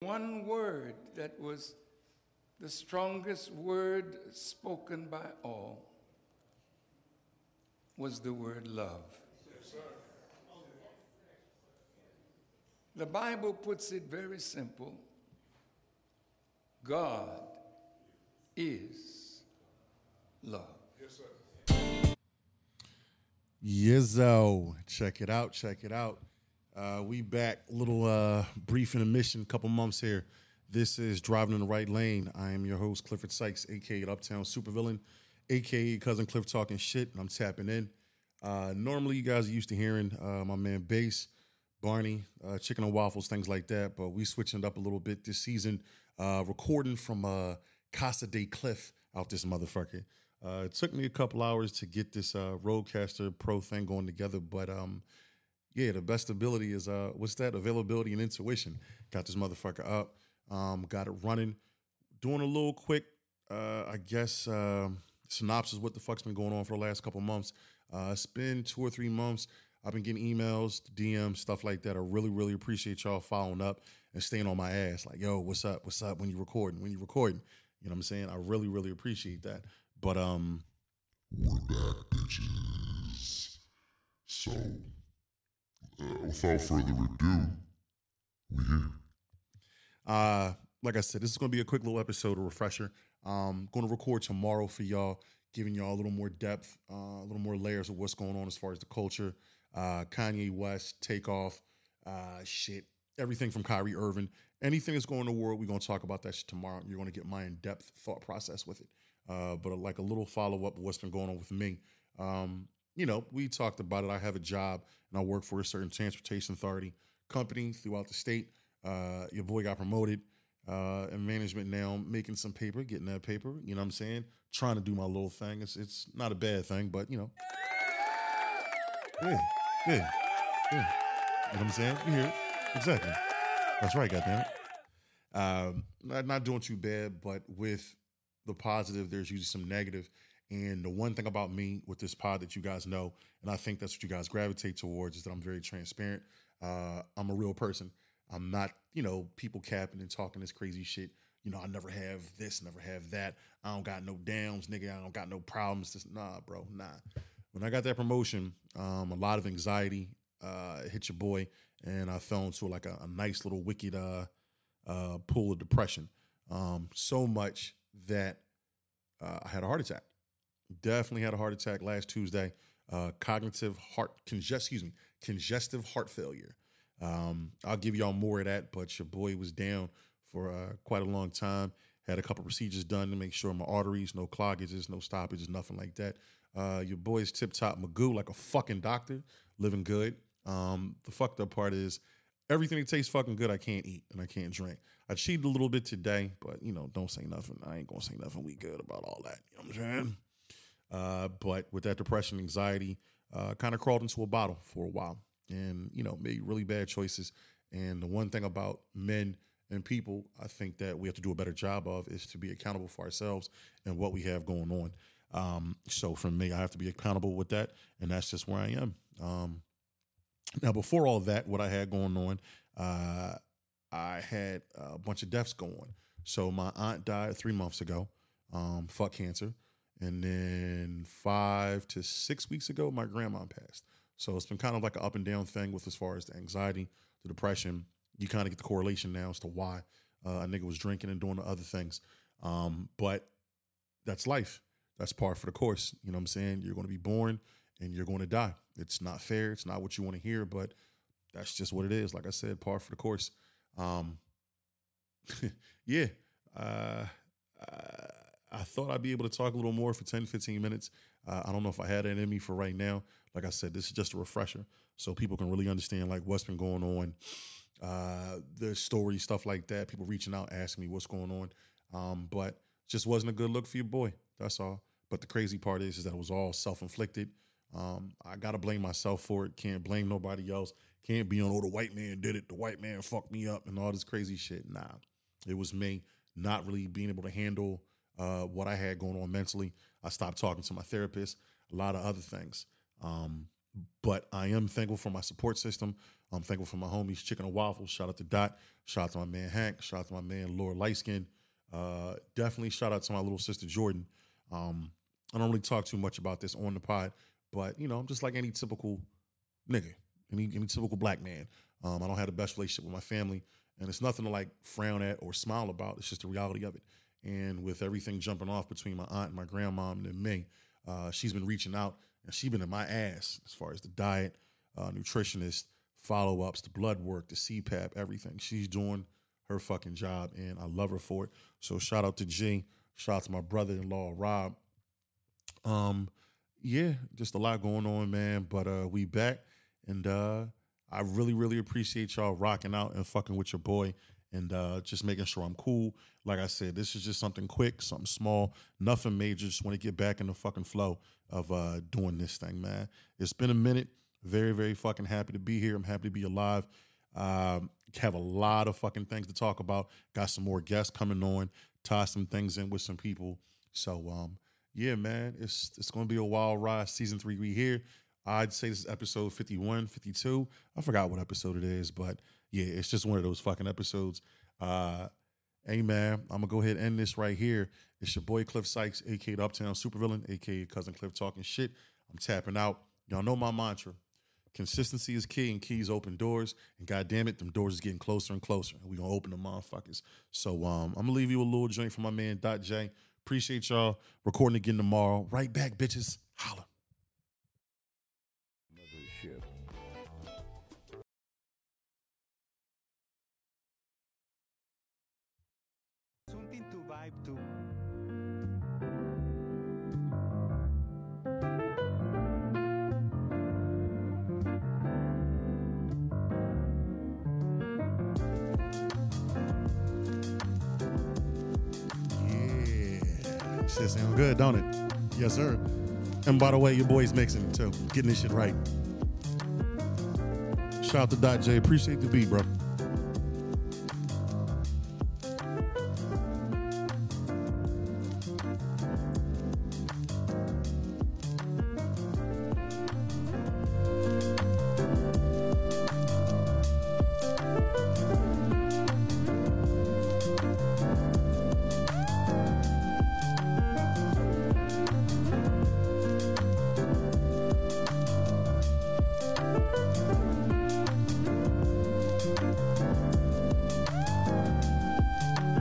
One word that was the strongest word spoken by all was the word love. The Bible puts it very simple God is love. Yes, Yizzo, check it out, check it out. Uh, we back, little uh, brief intermission, couple months here. This is driving in the right lane. I am your host Clifford Sykes, aka Uptown Supervillain, aka Cousin Cliff talking shit, and I'm tapping in. Uh, normally, you guys are used to hearing uh, my man Bass, Barney, uh, Chicken and Waffles, things like that. But we switching it up a little bit this season. Uh, recording from Casa de Cliff out this motherfucker. It took me a couple hours to get this Rodecaster Pro thing going together, but um, yeah, the best ability is uh, what's that? Availability and intuition. Got this motherfucker up, um, got it running. Doing a little quick, uh, I guess, uh, synopsis what the fuck's been going on for the last couple months. Uh, it's been two or three months. I've been getting emails, DMs, stuff like that. I really, really appreciate y'all following up and staying on my ass. Like, yo, what's up? What's up? When you recording? When you recording? You know what I'm saying? I really, really appreciate that. But um, We're back, bitches. So, without further ado, we here. Uh, like I said, this is going to be a quick little episode, a refresher. Um, going to record tomorrow for y'all, giving y'all a little more depth, uh, a little more layers of what's going on as far as the culture. Uh, Kanye West, Takeoff, uh, shit, everything from Kyrie Irving, anything that's going in the world. We're going to talk about that shit tomorrow. You're going to get my in-depth thought process with it. Uh, but like a little follow-up of what's been going on with me. Um, you know, we talked about it. I have a job and I work for a certain transportation authority company throughout the state. Uh, your boy got promoted uh, in management now, making some paper, getting that paper. You know what I'm saying? Trying to do my little thing. It's it's not a bad thing, but you know, yeah, yeah, yeah. You know what I'm saying? You hear it? Exactly. That's right. Goddamn it. Um, not not doing too bad, but with the positive, there's usually some negative. And the one thing about me with this pod that you guys know, and I think that's what you guys gravitate towards, is that I'm very transparent. Uh, I'm a real person. I'm not, you know, people capping and talking this crazy shit. You know, I never have this, never have that. I don't got no downs, nigga. I don't got no problems. This, nah, bro, nah. When I got that promotion, um, a lot of anxiety uh, hit your boy, and I fell into like a, a nice little wicked uh, uh, pool of depression. Um, so much that uh, I had a heart attack. Definitely had a heart attack last Tuesday. Uh, cognitive heart congest, excuse me, congestive heart failure. Um, I'll give y'all more of that, but your boy was down for uh, quite a long time. Had a couple procedures done to make sure my arteries, no cloggages, no stoppages, nothing like that. Uh, your boy's tip top Magoo, like a fucking doctor, living good. Um, the fucked up part is everything that tastes fucking good, I can't eat and I can't drink. I cheated a little bit today, but you know, don't say nothing. I ain't gonna say nothing. We good about all that. You know what I'm saying? Uh, but with that depression, anxiety, uh, kind of crawled into a bottle for a while, and you know, made really bad choices. And the one thing about men and people, I think that we have to do a better job of is to be accountable for ourselves and what we have going on. Um, so for me, I have to be accountable with that, and that's just where I am. Um, now, before all that, what I had going on, uh, I had a bunch of deaths going. So my aunt died three months ago, um, fuck cancer, and then five to six weeks ago, my grandma passed. So it's been kind of like an up and down thing with as far as the anxiety, the depression. You kind of get the correlation now as to why uh, a nigga was drinking and doing the other things. Um, but that's life. That's par for the course. You know what I'm saying? You're going to be born and you're going to die. It's not fair. It's not what you want to hear, but that's just what it is. Like I said, par for the course. Um, yeah. Uh, uh, I thought I'd be able to talk a little more for 10, 15 minutes. Uh, I don't know if I had it in me for right now. Like I said, this is just a refresher so people can really understand like what's been going on, uh, the story, stuff like that. People reaching out, asking me what's going on. Um, but just wasn't a good look for your boy. That's all. But the crazy part is, is that it was all self-inflicted. Um, I gotta blame myself for it. Can't blame nobody else. Can't be on, oh, the white man did it. The white man fucked me up and all this crazy shit. Nah, it was me not really being able to handle uh, what I had going on mentally. I stopped talking to my therapist. A lot of other things. Um, but I am thankful for my support system. I'm thankful for my homies, Chicken and Waffles. Shout out to Dot. Shout out to my man Hank. Shout out to my man Laura Lightskin. Uh, definitely shout out to my little sister Jordan. Um, I don't really talk too much about this on the pod, but you know, I'm just like any typical nigga, any any typical black man. Um, I don't have the best relationship with my family, and it's nothing to like frown at or smile about. It's just the reality of it. And with everything jumping off between my aunt and my grandma and then me, uh, she's been reaching out and she's been in my ass as far as the diet, uh, nutritionist, follow ups, the blood work, the CPAP, everything. She's doing her fucking job, and I love her for it. So shout out to G. Shout out to my brother-in-law Rob. Um, yeah, just a lot going on, man. But uh, we back, and uh, I really, really appreciate y'all rocking out and fucking with your boy, and uh, just making sure I'm cool. Like I said, this is just something quick, something small, nothing major. Just want to get back in the fucking flow of uh, doing this thing, man. It's been a minute. Very, very fucking happy to be here. I'm happy to be alive. Um, have a lot of fucking things to talk about. Got some more guests coming on. Tie some things in with some people. So, um, yeah, man, it's it's gonna be a wild ride. Season three, we here. I'd say this is episode 51, 52. I forgot what episode it is, but yeah, it's just one of those fucking episodes. Uh, hey man, I'm gonna go ahead and end this right here. It's your boy Cliff Sykes, aka the Uptown Supervillain, aka Cousin Cliff talking shit. I'm tapping out. Y'all know my mantra. Consistency is key and keys open doors. And god damn it, them doors is getting closer and closer. And we gonna open them motherfuckers. So um, I'm gonna leave you a little joint from my man Dot J. Appreciate y'all recording again tomorrow. Right back, bitches. Holla. Shit sound good, don't it? Yes, sir. And by the way, your boy's mixing it too. Getting this shit right. Shout out to Dot J. Appreciate the beat, bro.